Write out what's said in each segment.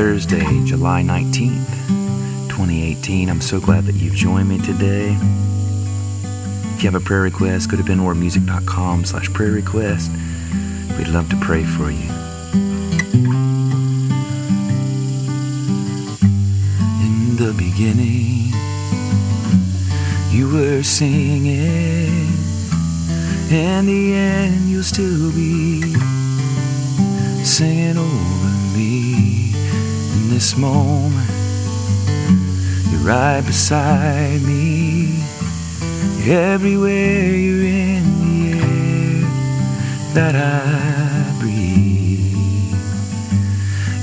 Thursday, July 19th, 2018. I'm so glad that you've joined me today. If you have a prayer request, go to benwardmusic.com slash prayer request. We'd love to pray for you. In the beginning, you were singing. In the end, you'll still be singing over this moment. You're right beside me. Everywhere you're in the air that I breathe.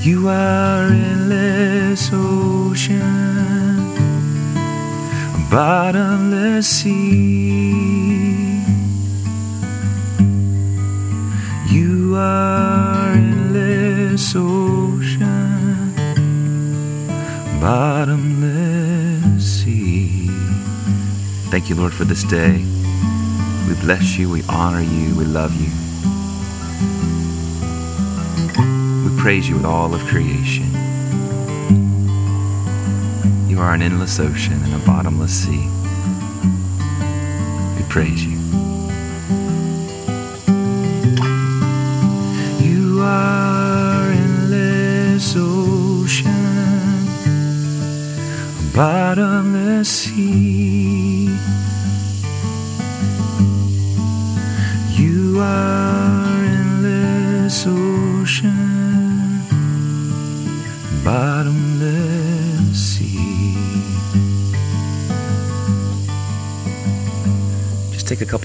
You are endless ocean, bottomless sea. You are endless ocean, bottomless sea. Thank you, Lord, for this day. We bless you, we honor you, we love you. We praise you with all of creation. You are an endless ocean and a bottomless sea. We praise you.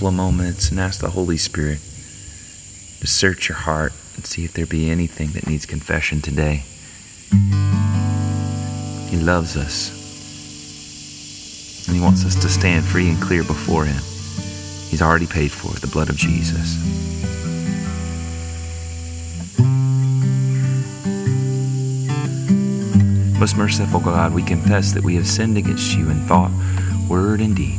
Couple of moments and ask the Holy Spirit to search your heart and see if there be anything that needs confession today. He loves us. And He wants us to stand free and clear before Him. He's already paid for it, the blood of Jesus. Most merciful God, we confess that we have sinned against you in thought, word, and deed,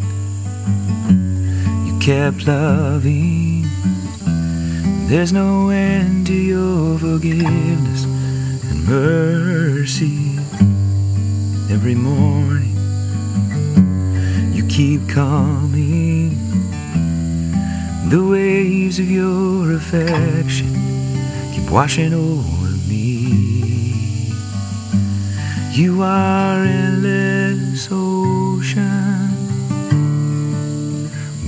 kept loving. There's no end to your forgiveness and mercy. Every morning, you keep coming. The waves of your affection keep washing over me. You are endless oh,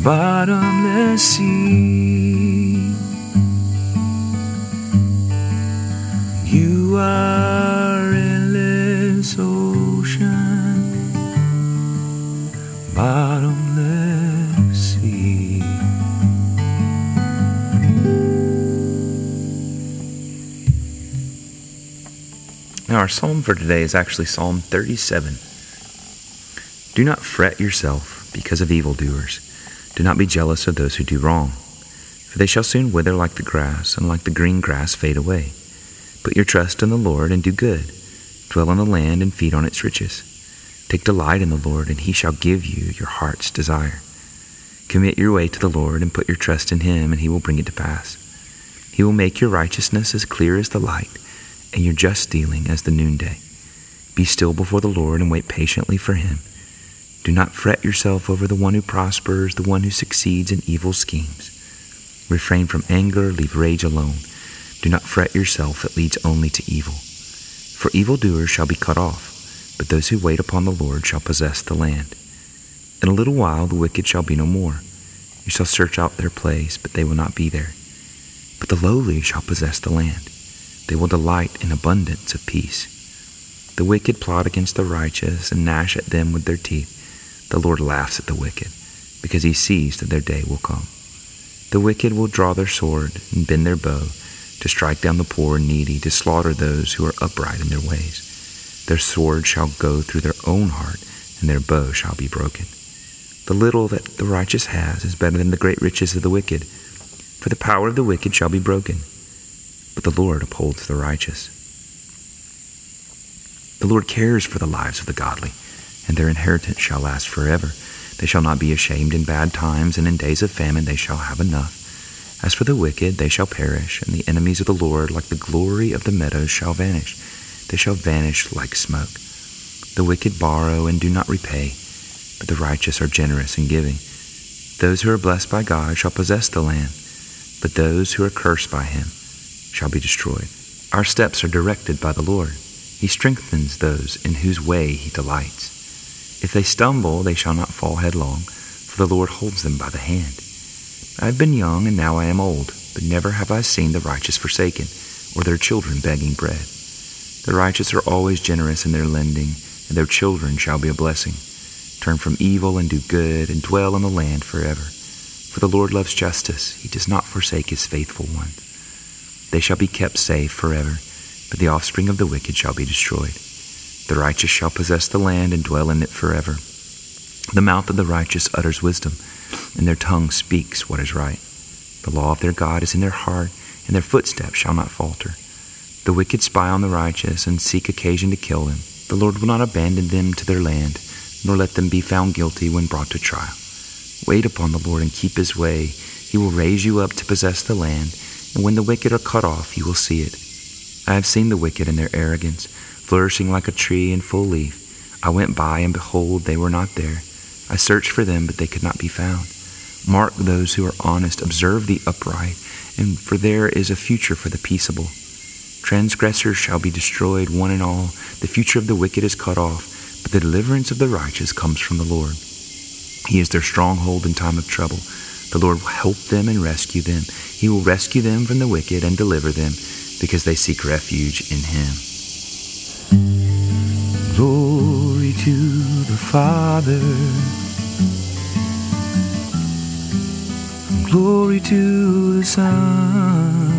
bottomless sea. You are endless ocean, bottomless sea. Now, our psalm for today is actually Psalm 37. Do not fret yourself because of evildoers. Do not be jealous of those who do wrong, for they shall soon wither like the grass, and like the green grass fade away. Put your trust in the Lord and do good. Dwell in the land and feed on its riches. Take delight in the Lord, and he shall give you your heart's desire. Commit your way to the Lord and put your trust in him, and he will bring it to pass. He will make your righteousness as clear as the light, and your just dealing as the noonday. Be still before the Lord and wait patiently for him. Do not fret yourself over the one who prospers, the one who succeeds in evil schemes. Refrain from anger, leave rage alone. Do not fret yourself, it leads only to evil. For evildoers shall be cut off, but those who wait upon the Lord shall possess the land. In a little while the wicked shall be no more. You shall search out their place, but they will not be there. But the lowly shall possess the land. They will delight in abundance of peace. The wicked plot against the righteous and gnash at them with their teeth. The Lord laughs at the wicked, because he sees that their day will come. The wicked will draw their sword and bend their bow to strike down the poor and needy, to slaughter those who are upright in their ways. Their sword shall go through their own heart, and their bow shall be broken. The little that the righteous has is better than the great riches of the wicked, for the power of the wicked shall be broken, but the Lord upholds the righteous. The Lord cares for the lives of the godly, and their inheritance shall last forever. They shall not be ashamed in bad times, and in days of famine they shall have enough. As for the wicked, they shall perish, and the enemies of the Lord, like the glory of the meadows, shall vanish. They shall vanish like smoke. The wicked borrow and do not repay, but the righteous are generous in giving. Those who are blessed by God shall possess the land, but those who are cursed by him shall be destroyed. Our steps are directed by the Lord. He strengthens those in whose way he delights. If they stumble, they shall not fall headlong, for the Lord holds them by the hand. I have been young, and now I am old, but never have I seen the righteous forsaken, or their children begging bread. The righteous are always generous in their lending, and their children shall be a blessing. Turn from evil and do good, and dwell in the land forever. For the Lord loves justice, he does not forsake his faithful ones. They shall be kept safe forever, but the offspring of the wicked shall be destroyed. The righteous shall possess the land and dwell in it forever. The mouth of the righteous utters wisdom, and their tongue speaks what is right. The law of their God is in their heart, and their footsteps shall not falter. The wicked spy on the righteous and seek occasion to kill them. The Lord will not abandon them to their land, nor let them be found guilty when brought to trial. Wait upon the Lord and keep his way. He will raise you up to possess the land, and when the wicked are cut off, you will see it. I have seen the wicked in their arrogance flourishing like a tree in full leaf. I went by, and behold, they were not there. I searched for them, but they could not be found. Mark those who are honest, observe the upright, and for there is a future for the peaceable. Transgressors shall be destroyed, one and all. The future of the wicked is cut off, but the deliverance of the righteous comes from the Lord. He is their stronghold in time of trouble. The Lord will help them and rescue them. He will rescue them from the wicked and deliver them, because they seek refuge in Him. Glory to the Father. Glory to the Son.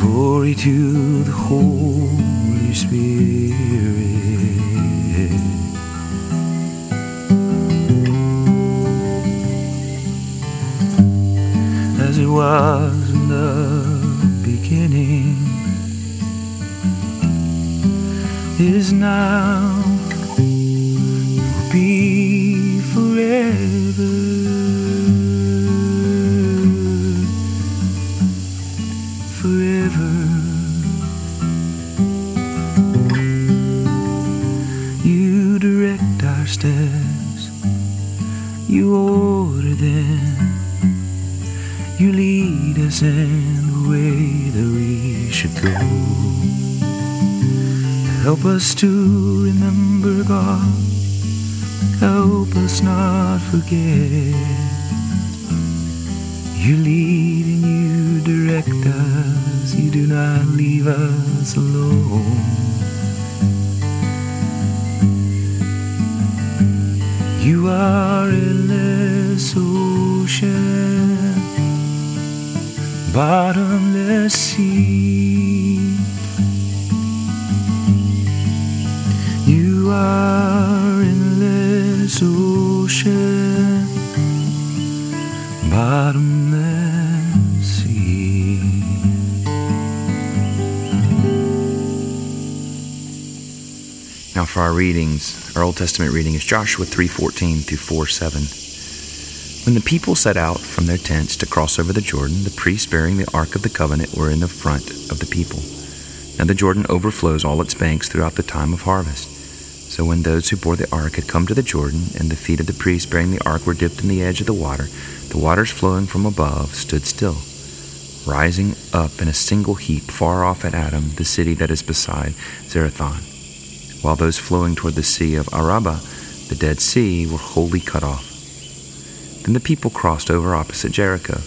Glory to the Holy Spirit. As it was in the beginning is now, will be forever. Forever. You direct our steps, you order them, you lead us in Help us to remember God. Help us not forget. You lead and you direct us. You do not leave us alone. You are endless ocean, bottomless sea. For our readings, our Old Testament reading is Joshua 3:14 through 4:7. When the people set out from their tents to cross over the Jordan, the priests bearing the ark of the covenant were in the front of the people. Now the Jordan overflows all its banks throughout the time of harvest. So when those who bore the ark had come to the Jordan, and the feet of the priests bearing the ark were dipped in the edge of the water, the waters flowing from above stood still, rising up in a single heap far off at Adam, the city that is beside Zarethan while those flowing toward the sea of Arabah, the Dead Sea, were wholly cut off. Then the people crossed over opposite Jericho,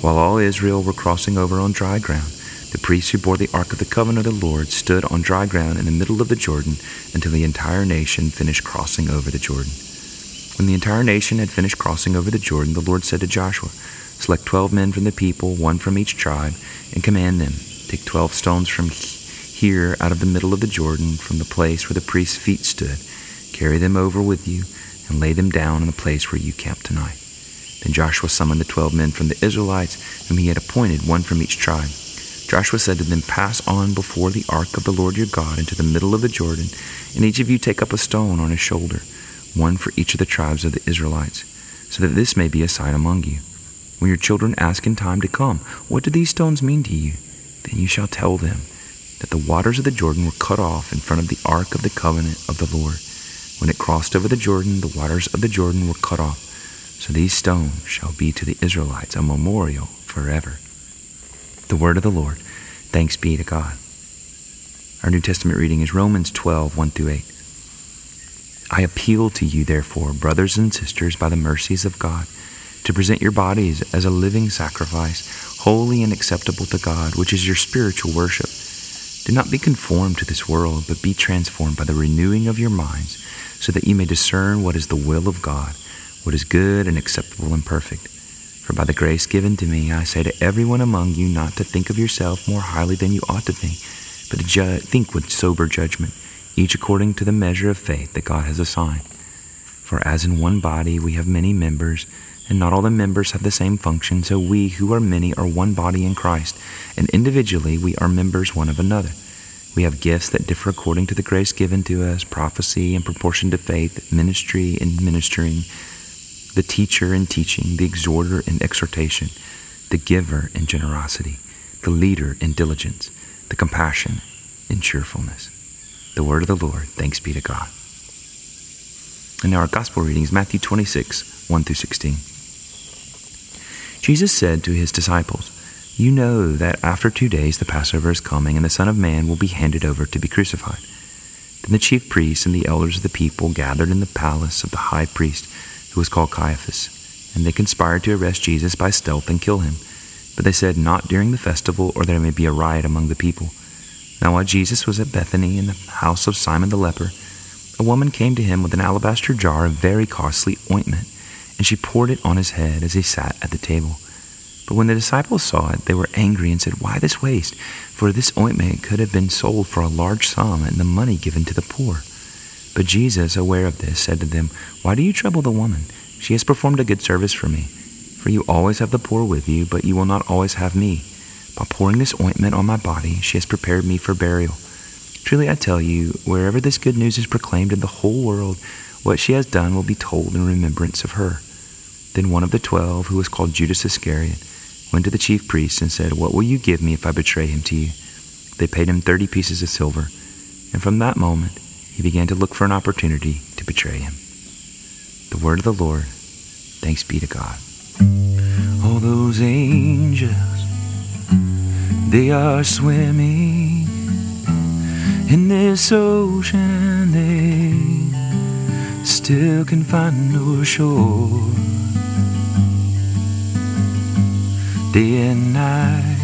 while all Israel were crossing over on dry ground. The priests who bore the ark of the covenant of the Lord stood on dry ground in the middle of the Jordan until the entire nation finished crossing over the Jordan. When the entire nation had finished crossing over the Jordan, the Lord said to Joshua, Select twelve men from the people, one from each tribe, and command them, Take twelve stones from here out of the middle of the Jordan, from the place where the priest's feet stood. Carry them over with you and lay them down in the place where you camp tonight. Then Joshua summoned the twelve men from the Israelites, whom he had appointed, one from each tribe. Joshua said to them, Pass on before the ark of the Lord your God into the middle of the Jordan, and each of you take up a stone on his shoulder, one for each of the tribes of the Israelites, so that this may be a sign among you. When your children ask in time to come, What do these stones mean to you? Then you shall tell them that the waters of the Jordan were cut off in front of the ark of the covenant of the Lord. When it crossed over the Jordan, the waters of the Jordan were cut off. So these stones shall be to the Israelites a memorial forever. The word of the Lord. Thanks be to God. Our New Testament reading is Romans 12, 1 through 8. I appeal to you, therefore, brothers and sisters, by the mercies of God, to present your bodies as a living sacrifice, holy and acceptable to God, which is your spiritual worship. Do not be conformed to this world, but be transformed by the renewing of your minds, so that you may discern what is the will of God, what is good and acceptable and perfect. For by the grace given to me, I say to everyone among you not to think of yourself more highly than you ought to think, but to ju- think with sober judgment, each according to the measure of faith that God has assigned. For as in one body we have many members, and not all the members have the same function, so we who are many are one body in Christ, and individually we are members one of another. We have gifts that differ according to the grace given to us prophecy in proportion to faith, ministry in ministering, the teacher in teaching, the exhorter in exhortation, the giver in generosity, the leader in diligence, the compassion in cheerfulness. The word of the Lord, thanks be to God. And now our gospel reading is Matthew 26, 1 through 16. Jesus said to his disciples, You know that after two days the Passover is coming, and the Son of Man will be handed over to be crucified. Then the chief priests and the elders of the people gathered in the palace of the high priest, who was called Caiaphas, and they conspired to arrest Jesus by stealth and kill him. But they said, Not during the festival, or there may be a riot among the people. Now while Jesus was at Bethany in the house of Simon the leper, a woman came to him with an alabaster jar of very costly ointment and she poured it on his head as he sat at the table. But when the disciples saw it, they were angry and said, Why this waste? For this ointment could have been sold for a large sum and the money given to the poor. But Jesus, aware of this, said to them, Why do you trouble the woman? She has performed a good service for me. For you always have the poor with you, but you will not always have me. By pouring this ointment on my body, she has prepared me for burial. Truly I tell you, wherever this good news is proclaimed in the whole world, what she has done will be told in remembrance of her. Then one of the twelve, who was called Judas Iscariot, went to the chief priests and said, What will you give me if I betray him to you? They paid him thirty pieces of silver, and from that moment he began to look for an opportunity to betray him. The word of the Lord. Thanks be to God. All those angels, they are swimming in this ocean, they still can find no shore. Day and night,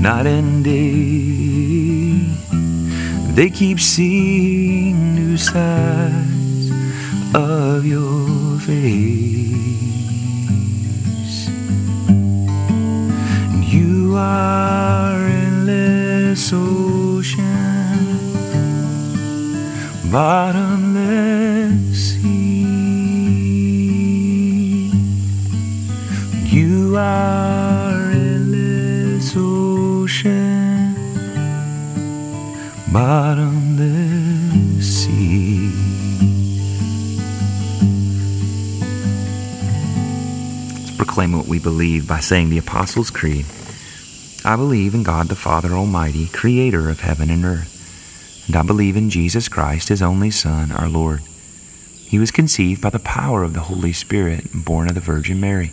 night and day. They keep seeing new sides of your face. And you are endless ocean, bottomless Are endless ocean, bottomless sea. Let's proclaim what we believe by saying the Apostles' Creed. I believe in God the Father Almighty, creator of heaven and earth. And I believe in Jesus Christ, his only Son, our Lord. He was conceived by the power of the Holy Spirit and born of the Virgin Mary.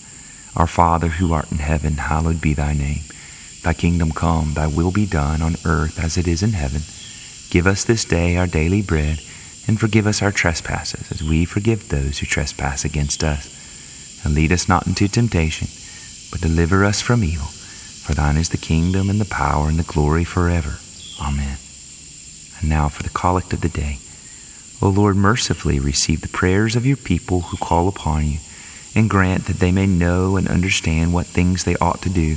Our Father who art in heaven, hallowed be thy name. Thy kingdom come, thy will be done on earth as it is in heaven. Give us this day our daily bread, and forgive us our trespasses, as we forgive those who trespass against us. And lead us not into temptation, but deliver us from evil. For thine is the kingdom, and the power, and the glory forever. Amen. And now for the collect of the day. O Lord, mercifully receive the prayers of your people who call upon you, and grant that they may know and understand what things they ought to do,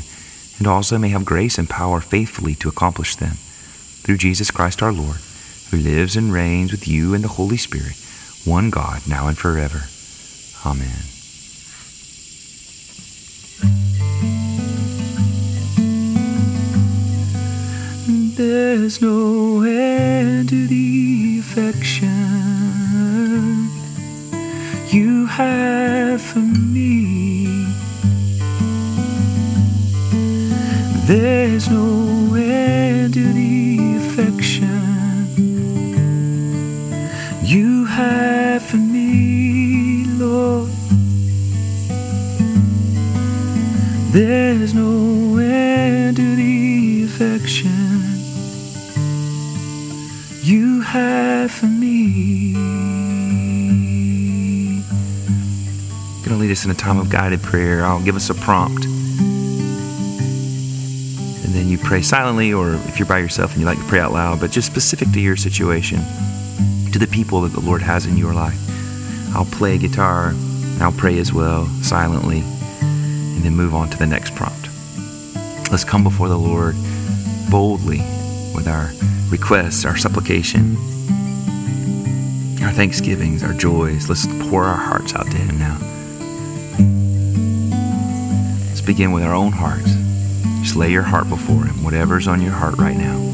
and also may have grace and power faithfully to accomplish them through Jesus Christ our Lord, who lives and reigns with you and the Holy Spirit, one God, now and forever. Amen. There's no end to the affection you have for me. There's no end to the affection you have for me, Lord. There's no end to the affection you have for me. Lead us in a time of guided prayer. I'll give us a prompt. And then you pray silently, or if you're by yourself and you like to pray out loud, but just specific to your situation, to the people that the Lord has in your life. I'll play guitar, I'll pray as well, silently, and then move on to the next prompt. Let's come before the Lord boldly with our requests, our supplication, our thanksgivings, our joys. Let's pour our hearts out to Him begin with our own hearts. Just lay your heart before Him, whatever's on your heart right now.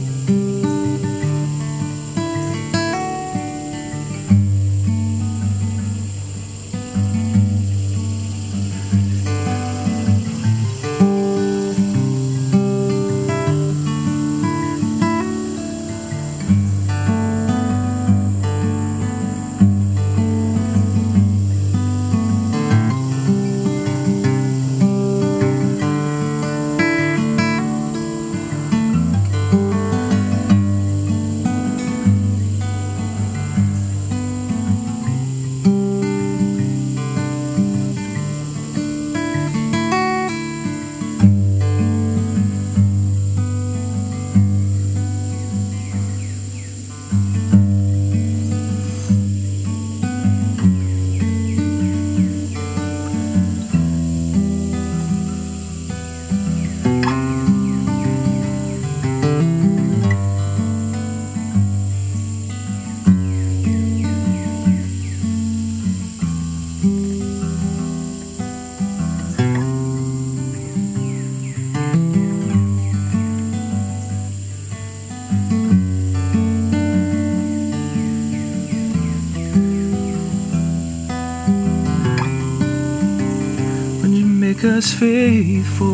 Faithful,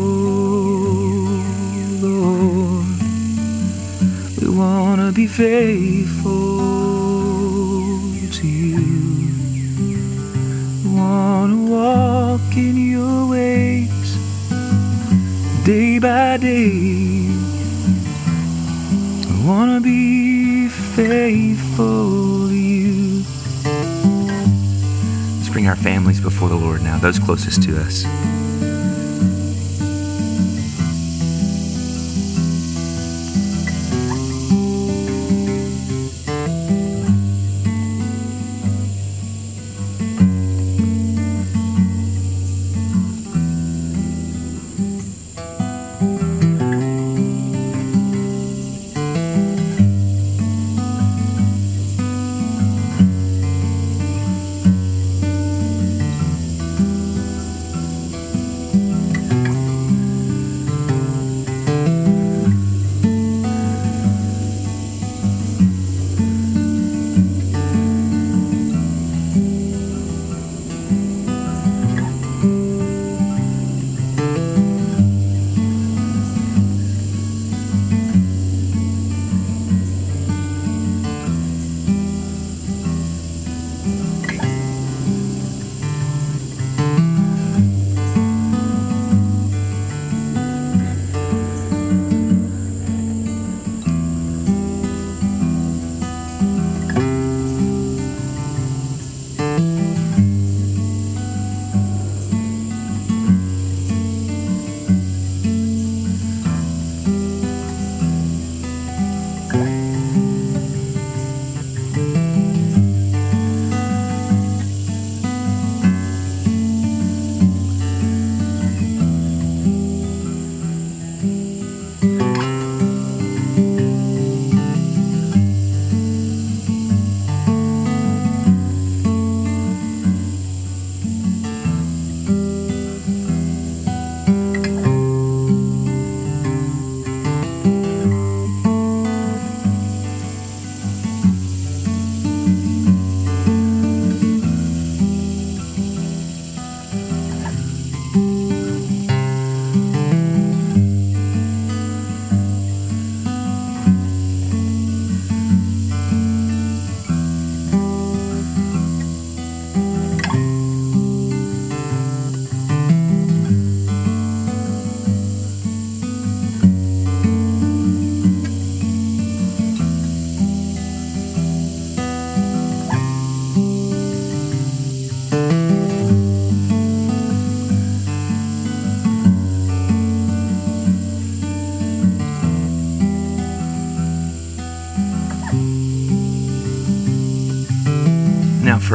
Lord, we want to be faithful to you. We want to walk in your ways day by day. We want to be faithful to you. Let's bring our families before the Lord now, those closest to us.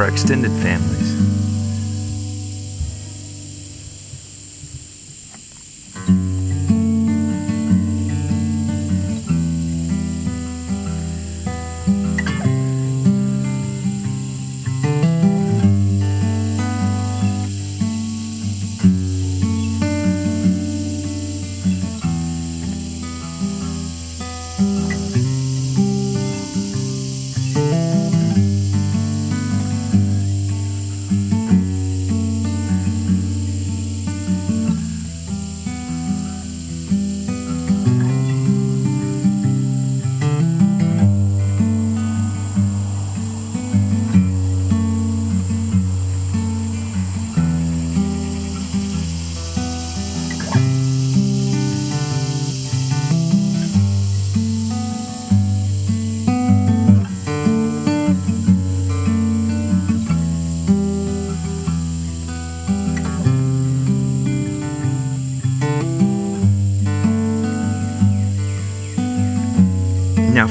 Our extended families.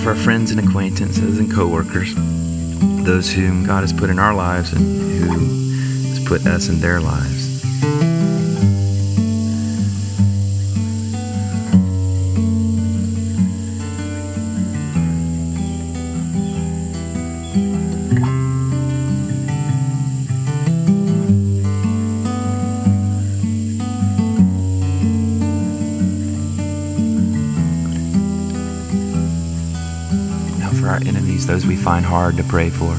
For our friends and acquaintances and coworkers, those whom God has put in our lives and who has put us in their lives. Those we find hard to pray for.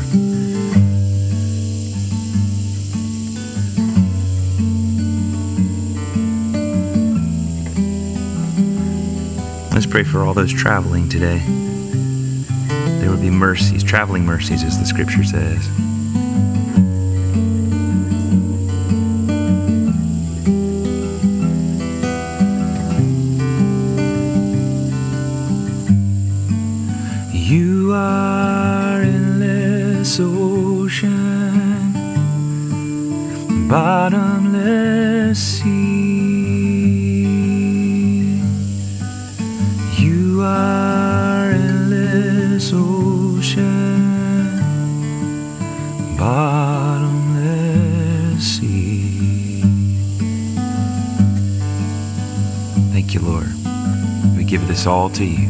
Let's pray for all those traveling today. There would be mercies, traveling mercies, as the scripture says. Bottomless sea. You are endless ocean, bottomless sea. Thank you, Lord. We give this all to you.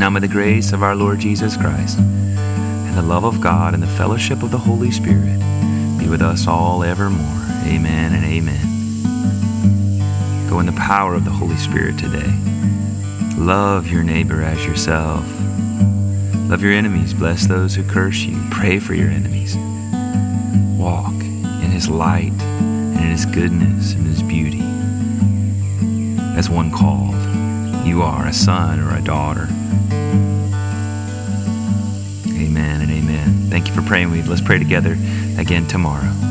Now may the grace of our Lord Jesus Christ and the love of God and the fellowship of the Holy Spirit with us all evermore. Amen and amen. Go in the power of the Holy Spirit today. Love your neighbor as yourself. Love your enemies. Bless those who curse you. Pray for your enemies. Walk in his light and in his goodness and his beauty. As one called, you are a son or a daughter. Amen and amen. Thank you for praying with. Let's pray together again tomorrow.